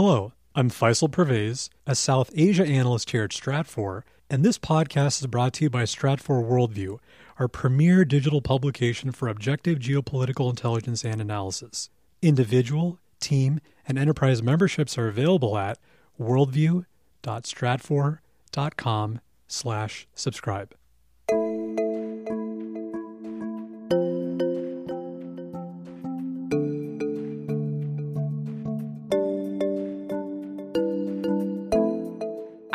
Hello, I'm Faisal Pervez, a South Asia analyst here at Stratfor, and this podcast is brought to you by Stratfor Worldview, our premier digital publication for objective geopolitical intelligence and analysis. Individual, team, and enterprise memberships are available at worldview.stratfor.com slash subscribe.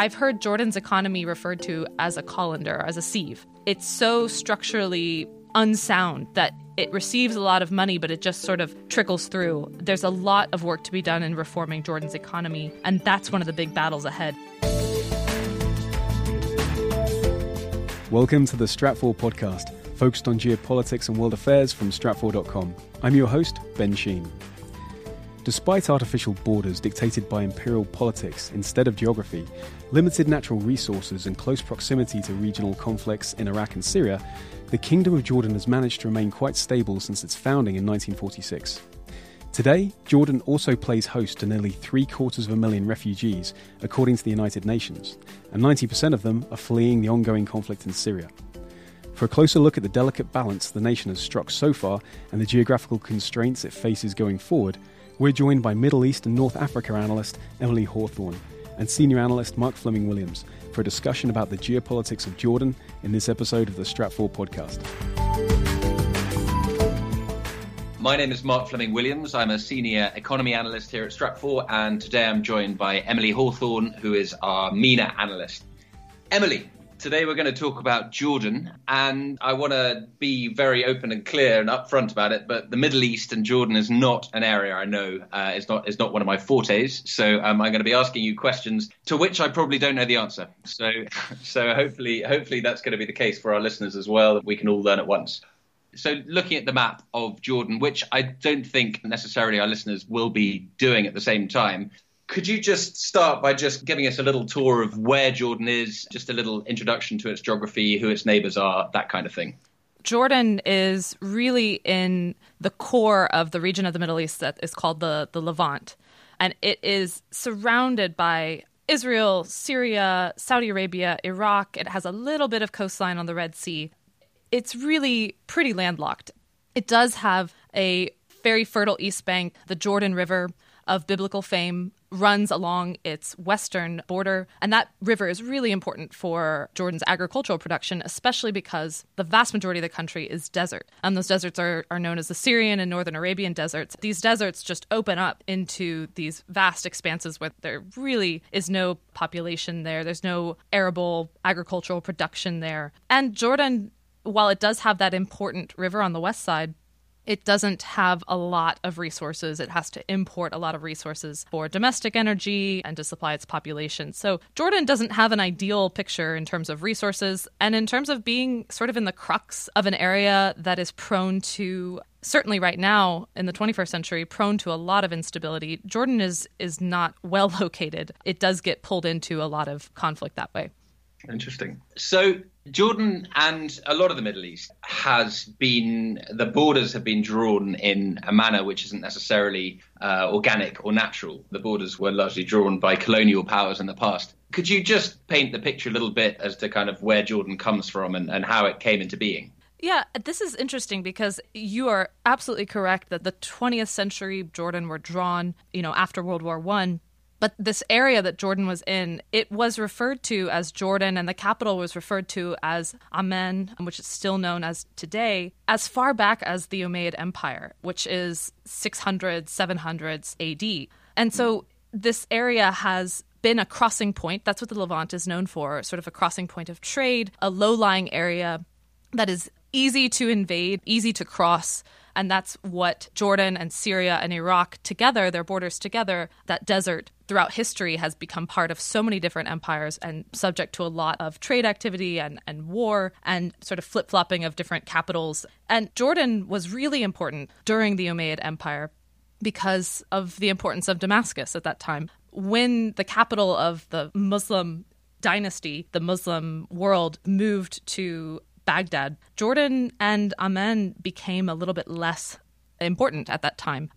I've heard Jordan's economy referred to as a colander, as a sieve. It's so structurally unsound that it receives a lot of money, but it just sort of trickles through. There's a lot of work to be done in reforming Jordan's economy, and that's one of the big battles ahead. Welcome to the Stratfor podcast, focused on geopolitics and world affairs from stratfor.com. I'm your host, Ben Sheen. Despite artificial borders dictated by imperial politics instead of geography, limited natural resources, and close proximity to regional conflicts in Iraq and Syria, the Kingdom of Jordan has managed to remain quite stable since its founding in 1946. Today, Jordan also plays host to nearly three quarters of a million refugees, according to the United Nations, and 90% of them are fleeing the ongoing conflict in Syria. For a closer look at the delicate balance the nation has struck so far and the geographical constraints it faces going forward, we're joined by Middle East and North Africa analyst Emily Hawthorne and senior analyst Mark Fleming Williams for a discussion about the geopolitics of Jordan in this episode of the Stratfor podcast. My name is Mark Fleming Williams. I'm a senior economy analyst here at Stratfor, and today I'm joined by Emily Hawthorne, who is our MENA analyst. Emily, Today we're going to talk about Jordan, and I want to be very open and clear and upfront about it. But the Middle East and Jordan is not an area I know. Uh, it's not. It's not one of my fortes. So um, I'm going to be asking you questions to which I probably don't know the answer. So, so hopefully, hopefully that's going to be the case for our listeners as well. That we can all learn at once. So, looking at the map of Jordan, which I don't think necessarily our listeners will be doing at the same time, could you just start by just giving us a little tour of where Jordan is, just a little introduction to its geography, who its neighbors are, that kind of thing? Jordan is really in the core of the region of the Middle East that is called the, the Levant. And it is surrounded by Israel, Syria, Saudi Arabia, Iraq. It has a little bit of coastline on the Red Sea. It's really pretty landlocked. It does have a very fertile east bank, the Jordan River of biblical fame, runs along its western border. And that river is really important for Jordan's agricultural production, especially because the vast majority of the country is desert. And those deserts are, are known as the Syrian and Northern Arabian deserts. These deserts just open up into these vast expanses where there really is no population there, there's no arable agricultural production there. And Jordan, while it does have that important river on the west side, it doesn't have a lot of resources. It has to import a lot of resources for domestic energy and to supply its population. So Jordan doesn't have an ideal picture in terms of resources and in terms of being sort of in the crux of an area that is prone to certainly right now in the 21st century prone to a lot of instability jordan is is not well located it does get pulled into a lot of conflict that way Interesting. So Jordan and a lot of the Middle East has been the borders have been drawn in a manner which isn't necessarily uh, organic or natural. The borders were largely drawn by colonial powers in the past. Could you just paint the picture a little bit as to kind of where Jordan comes from and, and how it came into being? Yeah, this is interesting because you are absolutely correct that the 20th century Jordan were drawn, you know, after World War 1 but this area that Jordan was in, it was referred to as Jordan, and the capital was referred to as Amman, which is still known as today, as far back as the Umayyad Empire, which is 600s, 700s AD. And so this area has been a crossing point. That's what the Levant is known for, sort of a crossing point of trade, a low lying area that is easy to invade, easy to cross and that's what Jordan and Syria and Iraq together, their borders together, that desert throughout history has become part of so many different empires and subject to a lot of trade activity and, and war and sort of flip flopping of different capitals. And Jordan was really important during the Umayyad Empire because of the importance of Damascus at that time. When the capital of the Muslim dynasty, the Muslim world, moved to Baghdad, Jordan and Amman became a little bit less important at that time.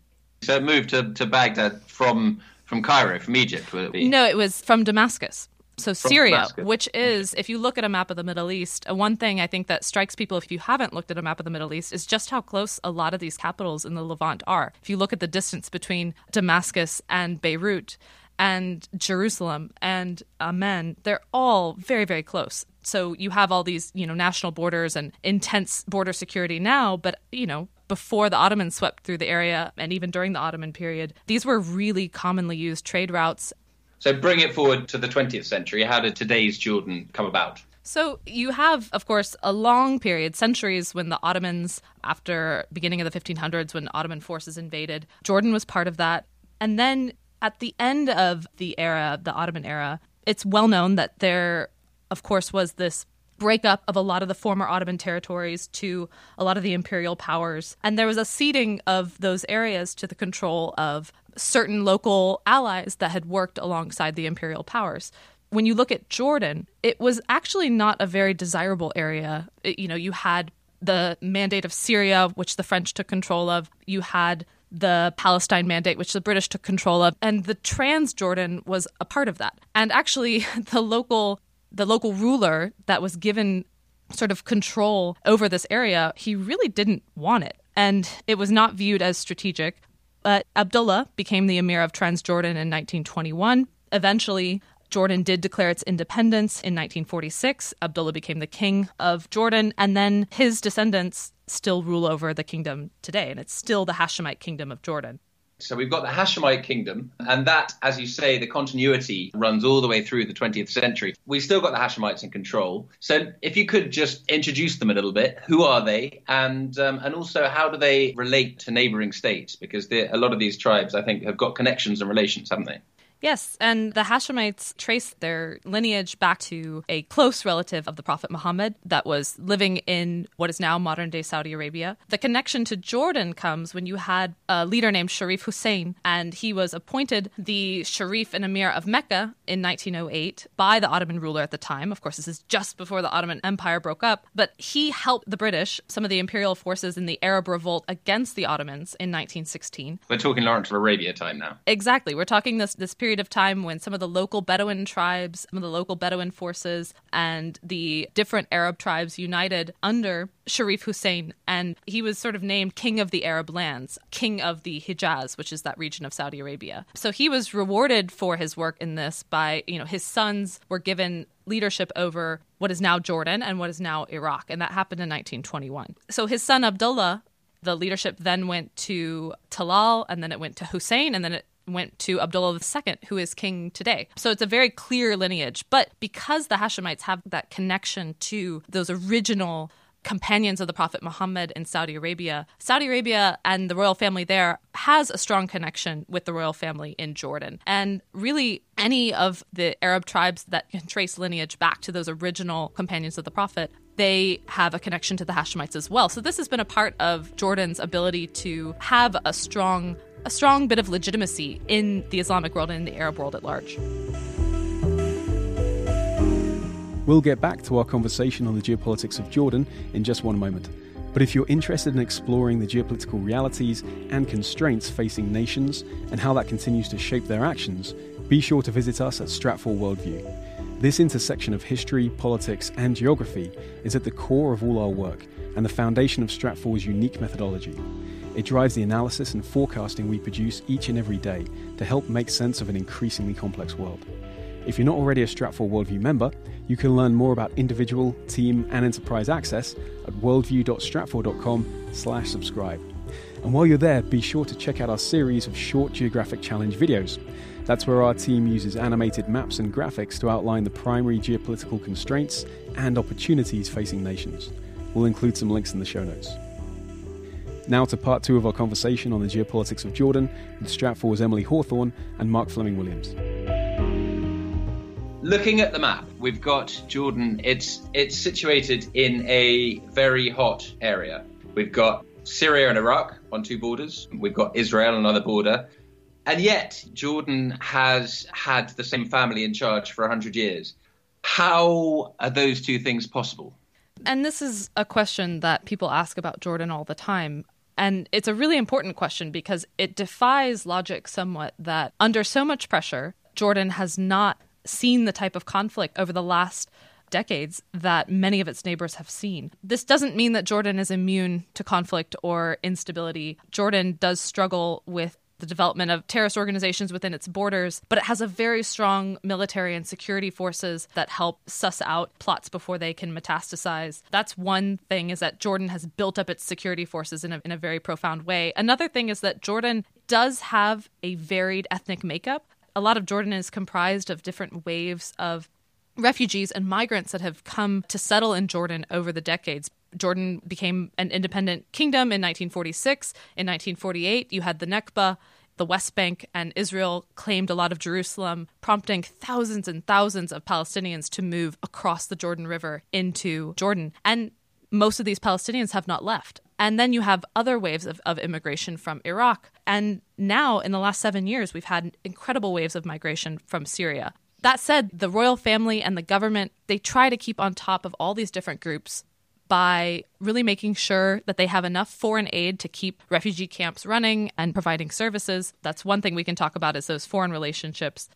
So it moved to, to Baghdad from From Cairo, from Egypt, will it be? No, it was from Damascus. So Syria, Damascus. which is, if you look at a map of the Middle East, uh, one thing I think that strikes people if you haven't looked at a map of the Middle East is just how close a lot of these capitals in the Levant are. If you look at the distance between Damascus and Beirut and Jerusalem and Amman, they're all very, very close. So you have all these, you know, national borders and intense border security now, but you know, before the Ottomans swept through the area and even during the Ottoman period, these were really commonly used trade routes So bring it forward to the 20th century. How did today's Jordan come about? So you have, of course, a long period, centuries, when the Ottomans, after beginning of the 1500s, when Ottoman forces invaded, Jordan was part of that. And then at the end of the era, the Ottoman era, it's well known that there, of course, was this breakup of a lot of the former Ottoman territories to a lot of the imperial powers. And there was a ceding of those areas to the control of certain local allies that had worked alongside the imperial powers when you look at Jordan, it was actually not a very desirable area. It- you know, you had the mandate of Syria, which the French took control of. You had the Palestine mandate, which the British took control of, and the Transjordan was a part of that. And actually, the local the local ruler that was given sort of control over this area, he really didn't want it, and it was not viewed as strategic. But Abdullah became the emir of Transjordan in 1921. Eventually, Jordan did declare its independence in 1946. Abdullah became the king of Jordan, and then his descendants still rule over the kingdom today, and it's still the Hashemite kingdom of Jordan. So we've got the Hashemite kingdom, and that, as you say, the continuity runs all the way through the 20th century. We've still got the Hashemites in control. So if you could just introduce them a little bit, who are they, and um, and also how do they relate to neighbouring states? Because a lot of these tribes, I think, have got connections and relations, haven't they? Yes, and the Hashemites trace their lineage back to a close relative of the Prophet Muhammad that was living in what is now modern day Saudi Arabia. The connection to Jordan comes when you had a leader named Sharif Hussein, and he was appointed the Sharif and Emir of Mecca in 1908 by the Ottoman ruler at the time. Of course, this is just before the Ottoman Empire broke up, but he helped the British, some of the imperial forces in the Arab revolt against the Ottomans in 1916. We're talking Lawrence of Arabia time now. Exactly. We're talking this this period of time when some of the local Bedouin tribes, some of the local Bedouin forces, and the different Arab tribes united under Sharif Hussein, and he was sort of named king of the Arab lands, king of the Hijaz, which is that region of Saudi Arabia. So he was rewarded for his work in this by, you know, his sons were given leadership over what is now Jordan and what is now Iraq, and that happened in 1921. So his son Abdullah the leadership then went to Talal, and then it went to Hussein, and then it went to Abdullah II, who is king today. So it's a very clear lineage. But because the Hashemites have that connection to those original companions of the Prophet Muhammad in Saudi Arabia, Saudi Arabia and the royal family there has a strong connection with the royal family in Jordan. And really, any of the Arab tribes that can trace lineage back to those original companions of the Prophet they have a connection to the Hashemites as well. So this has been a part of Jordan's ability to have a strong a strong bit of legitimacy in the Islamic world and in the Arab world at large. We'll get back to our conversation on the geopolitics of Jordan in just one moment. But if you're interested in exploring the geopolitical realities and constraints facing nations and how that continues to shape their actions, be sure to visit us at Stratfor Worldview. This intersection of history, politics, and geography is at the core of all our work and the foundation of Stratfor's unique methodology. It drives the analysis and forecasting we produce each and every day to help make sense of an increasingly complex world. If you're not already a Stratfor Worldview member, you can learn more about individual, team, and enterprise access at worldview.stratfor.com slash subscribe. And while you're there, be sure to check out our series of short geographic challenge videos. That's where our team uses animated maps and graphics to outline the primary geopolitical constraints and opportunities facing nations. We'll include some links in the show notes. Now to part two of our conversation on the geopolitics of Jordan with Stratfor's Emily Hawthorne and Mark Fleming Williams. Looking at the map, we've got Jordan. It's it's situated in a very hot area. We've got Syria and Iraq on two borders. We've got Israel on another border. And yet, Jordan has had the same family in charge for 100 years. How are those two things possible? And this is a question that people ask about Jordan all the time. And it's a really important question because it defies logic somewhat that under so much pressure, Jordan has not seen the type of conflict over the last decades that many of its neighbors have seen. This doesn't mean that Jordan is immune to conflict or instability. Jordan does struggle with the development of terrorist organizations within its borders, but it has a very strong military and security forces that help suss out plots before they can metastasize. That's one thing is that Jordan has built up its security forces in a, in a very profound way. Another thing is that Jordan does have a varied ethnic makeup. A lot of Jordan is comprised of different waves of refugees and migrants that have come to settle in Jordan over the decades. Jordan became an independent kingdom in 1946. In 1948, you had the Nakba. The West Bank and Israel claimed a lot of Jerusalem, prompting thousands and thousands of Palestinians to move across the Jordan River into Jordan. And most of these Palestinians have not left. And then you have other waves of, of immigration from Iraq. And now, in the last seven years, we've had incredible waves of migration from Syria. That said, the royal family and the government, they try to keep on top of all these different groups by really making sure that they have enough foreign aid to keep refugee camps running and providing services. That's one thing we can talk about is those foreign relationships.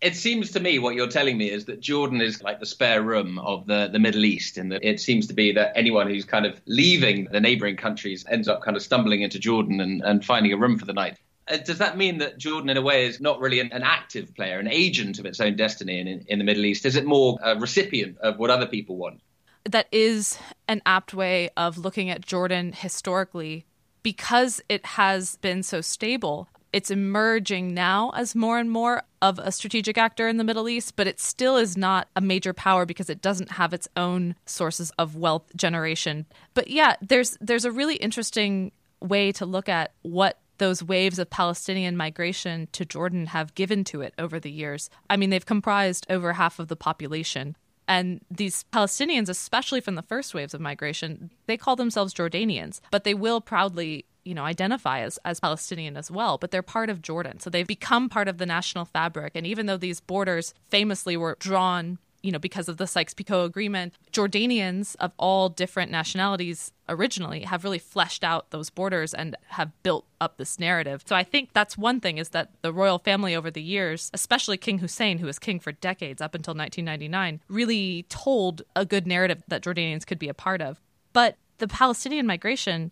It seems to me what you're telling me is that Jordan is like the spare room of the, the Middle East, and that it seems to be that anyone who's kind of leaving the neighboring countries ends up kind of stumbling into Jordan and, and finding a room for the night. Uh, does that mean that Jordan, in a way, is not really an, an active player, an agent of its own destiny in, in, in the Middle East? Is it more a recipient of what other people want? That is an apt way of looking at Jordan historically because it has been so stable. It's emerging now as more and more of a strategic actor in the Middle East, but it still is not a major power because it doesn't have its own sources of wealth generation. But yeah, there's there's a really interesting way to look at what those waves of Palestinian migration to Jordan have given to it over the years. I mean, they've comprised over half of the population. And these Palestinians, especially from the first waves of migration, they call themselves Jordanians, but they will proudly you know identify as, as palestinian as well but they're part of jordan. So they've become part of the national fabric. And even though these borders famously were drawn you know, because of the Sykes-Picot Agreement, Jordanians of all different nationalities originally have really fleshed out those borders and have built up this narrative. So I think that's one thing is that the royal family over the years, especially King Hussein, who was king for decades up until 1999, really told a good narrative that Jordanians could be a part of. But the Palestinian migration,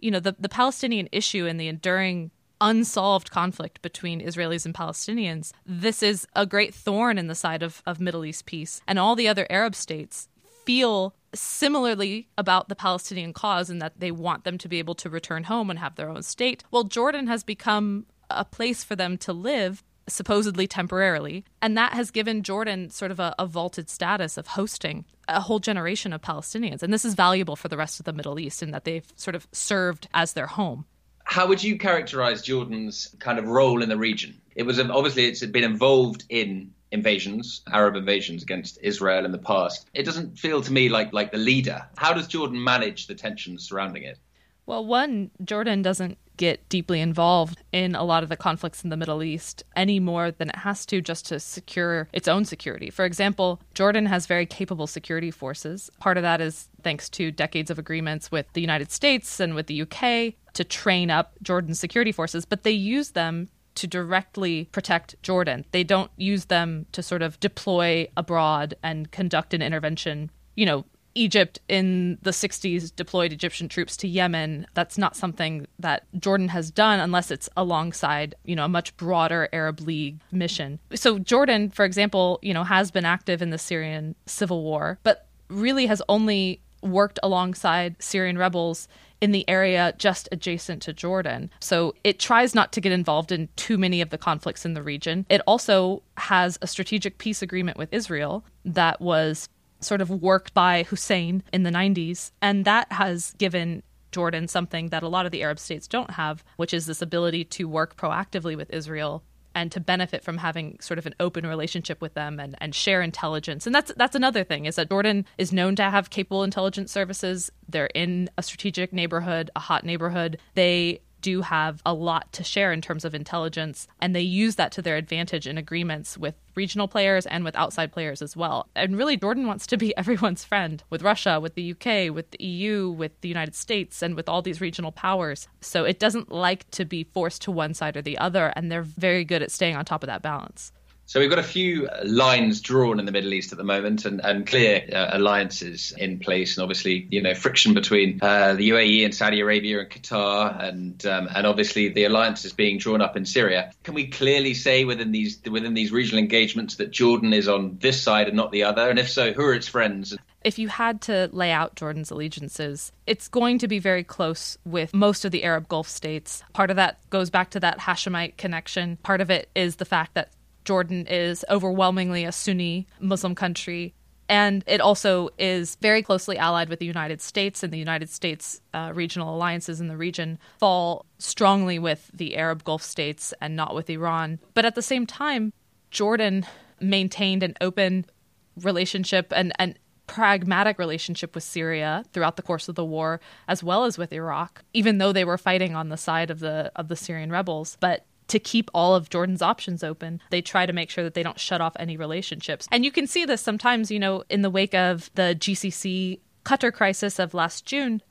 you know, the, the Palestinian issue and the enduring unsolved conflict between Israelis and Palestinians. This is a great thorn in the side of, of Middle East peace. And all the other Arab states feel similarly about the Palestinian cause in that they want them to be able to return home and have their own state. Well, Jordan has become a place for them to live supposedly temporarily. And that has given Jordan sort of a, a, vaulted status of hosting a whole generation of Palestinians. And this is valuable for the rest of the Middle East in that they've sort of served as their home. How would you characterize Jordan's kind of role in the region? It was obviously it's been involved in invasions, Arab invasions against Israel in the past. It doesn't feel to me like like the leader. How does Jordan manage the tensions surrounding it? Well, one, Jordan doesn't get deeply involved in a lot of the conflicts in the Middle East any more than it has to just to secure its own security. For example, Jordan has very capable security forces. Part of that is thanks to decades of agreements with the United States and with the UK to train up Jordan's security forces, but they use them to directly protect Jordan. They don't use them to sort of deploy abroad and conduct an intervention. You know, Egypt in the 60s deployed Egyptian troops to Yemen. That's not something that Jordan has done unless it's alongside, you know, a much broader Arab League mission. So Jordan, for example, you know, has been active in the Syrian civil war, but really has only worked alongside Syrian rebels in the area just adjacent to Jordan. So it tries not to get involved in too many of the conflicts in the region. It also has a strategic peace agreement with Israel that was sort of worked by Hussein in the 90s. And that has given Jordan something that a lot of the Arab states don't have, which is this ability to work proactively with Israel and to benefit from having sort of an open relationship with them and, and share intelligence. And that's that's another thing is that Jordan is known to have capable intelligence services. They're in a strategic neighborhood, a hot neighborhood. They do have a lot to share in terms of intelligence, and they use that to their advantage in agreements with regional players and with outside players as well. And really, Jordan wants to be everyone's friend with Russia, with the UK, with the EU, with the United States, and with all these regional powers. So it doesn't like to be forced to one side or the other, and they're very good at staying on top of that balance. So we've got a few lines drawn in the Middle East at the moment, and, and clear uh, alliances in place, and obviously, you know, friction between uh, the UAE and Saudi Arabia and Qatar, and um, and obviously the alliances being drawn up in Syria. Can we clearly say within these within these regional engagements that Jordan is on this side and not the other? And if so, who are its friends? if you had to lay out Jordan's allegiances, it's going to be very close with most of the Arab Gulf states. Part of that goes back to that Hashemite connection. Part of it is the fact that Jordan is overwhelmingly a Sunni Muslim country. And it also is very closely allied with the United States, and the United States uh, regional alliances in the region fall strongly with the Arab Gulf states and not with Iran. But at the same time, Jordan maintained an open relationship and, and pragmatic relationship with Syria throughout the course of the war, as well as with Iraq, even though they were fighting on the side of the of the Syrian rebels. But to keep all of Jordan's options open. They try to make sure that they don't shut off any relationships. And you can see this sometimes, you know, in the wake of the GCC Qatar crisis of last June.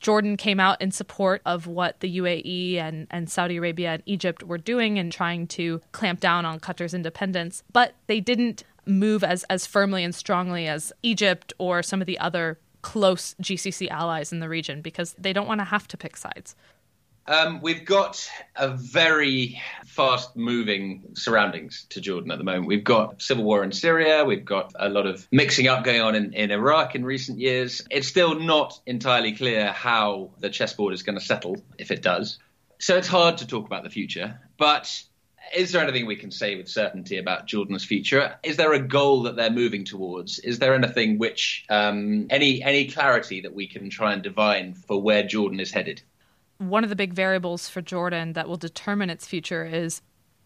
Jordan came out in support of what the UAE and, and Saudi Arabia and Egypt were doing and trying to clamp down on Qatar's independence. But they didn't move as, as firmly and strongly as Egypt or some of the other close GCC allies in the region because they don't want to have to pick sides. Um, we've got a very fast moving surroundings to Jordan at the moment. We've got civil war in Syria. We've got a lot of mixing up going on in, in Iraq in recent years. It's still not entirely clear how the chessboard is going to settle, if it does. So it's hard to talk about the future. But is there anything we can say with certainty about Jordan's future? Is there a goal that they're moving towards? Is there anything which, um, any any clarity that we can try and divine for where Jordan is headed? One of the big variables for Jordan that will determine its future is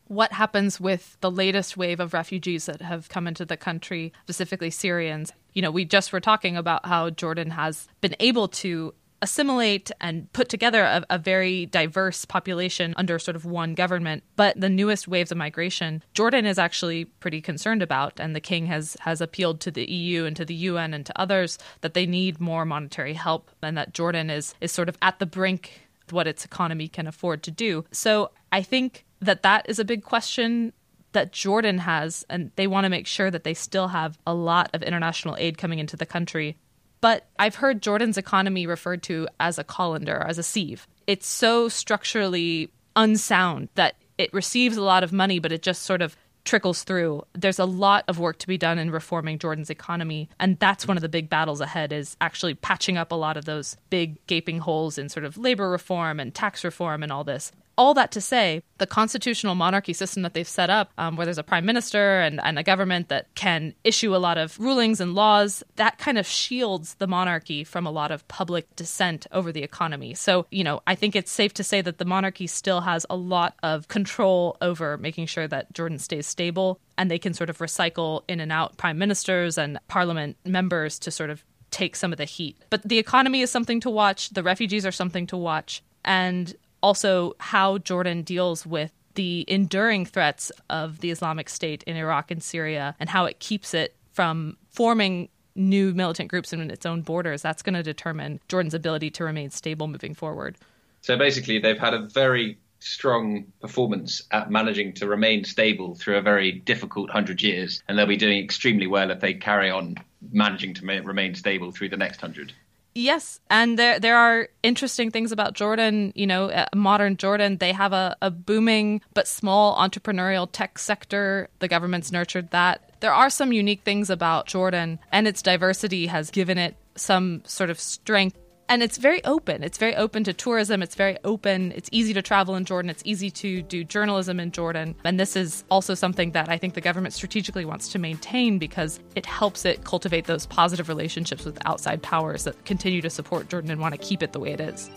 what happens with the latest wave of refugees that have come into the country, specifically Syrians. You know, we just were talking about how Jordan has been able to assimilate and put together a, a, very diverse population under sort of one government. But the newest waves of migration, Jordan is actually pretty concerned about, and the king has has appealed to the EU and to the UN and to others that they need more monetary help, and that Jordan is is sort of at the brink what its economy can afford to do. So I think that that is a big question that Jordan has, and they want to make sure that they still have a lot of international aid coming into the country. But I've heard Jordan's economy referred to as a colander, as a sieve. It's so structurally unsound that it receives a lot of money, but it just sort of trickles through. There's a lot of work to be done in reforming Jordan's economy, and that's one of the big battles ahead is actually patching up a lot of those big gaping holes in sort of labor reform and tax reform and all this all that to say, the constitutional monarchy system that they've set up, um, where there's a prime minister and, and a government that can issue a lot of rulings and laws, that kind of shields the monarchy from a lot of public dissent over the economy. So, you know, I think it's safe to say that the monarchy still has a lot of control over making sure that Jordan stays stable and they can sort of recycle in and out prime ministers and parliament members to sort of take some of the heat. But the economy is something to watch, the refugees are something to watch. And also how Jordan deals with the enduring threats of the Islamic State in Iraq and Syria and how it keeps it from forming new militant groups in its own borders. That's going to determine Jordan's ability to remain stable moving forward. So basically, they've had a very strong performance at managing to remain stable through a very difficult 100 years, and they'll be doing extremely well if they carry on managing to remain stable through the next 100. Yes, and there there are interesting things about Jordan. You know, uh, modern Jordan, they have a, a booming but small entrepreneurial tech sector. The government's nurtured that. There are some unique things about Jordan, and its diversity has given it some sort of strength and it's very open. It's very open to tourism. It's very open. It's easy to travel in Jordan. It's easy to do journalism in Jordan. And this is also something that I think the government strategically wants to maintain because it helps it cultivate those positive relationships with outside powers that continue to support Jordan and want to keep it the way it is.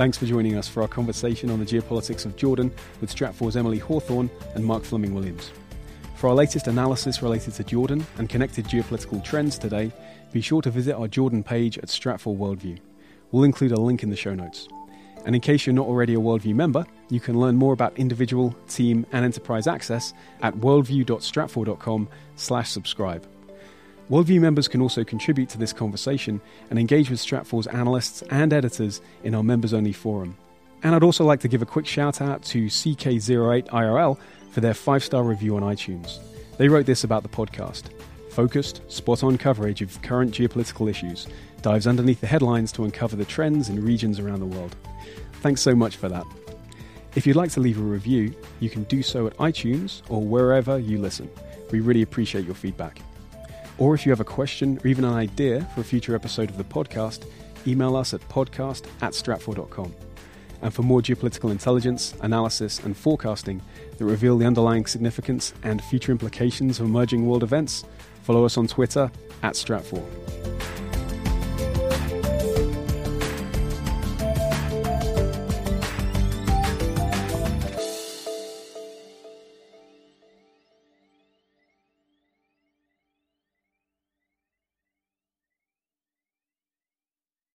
Thanks for joining us for our conversation on the geopolitics of Jordan with Stratfor's Emily Hawthorne and Mark Fleming Williams. For our latest analysis related to Jordan and connected geopolitical trends today, be sure to visit our Jordan page at Stratfor Worldview. We'll include a link in the show notes. And in case you're not already a Worldview member, you can learn more about individual, team, and enterprise access at worldview.stratfor.com slash subscribe. Worldview members can also contribute to this conversation and engage with Stratfor's analysts and editors in our members only forum. And I'd also like to give a quick shout out to CK08IRL for their five star review on iTunes. They wrote this about the podcast focused, spot on coverage of current geopolitical issues, dives underneath the headlines to uncover the trends in regions around the world. Thanks so much for that. If you'd like to leave a review, you can do so at iTunes or wherever you listen. We really appreciate your feedback. Or if you have a question or even an idea for a future episode of the podcast, email us at podcast at stratfor.com. And for more geopolitical intelligence, analysis, and forecasting that reveal the underlying significance and future implications of emerging world events, follow us on Twitter at Stratfor.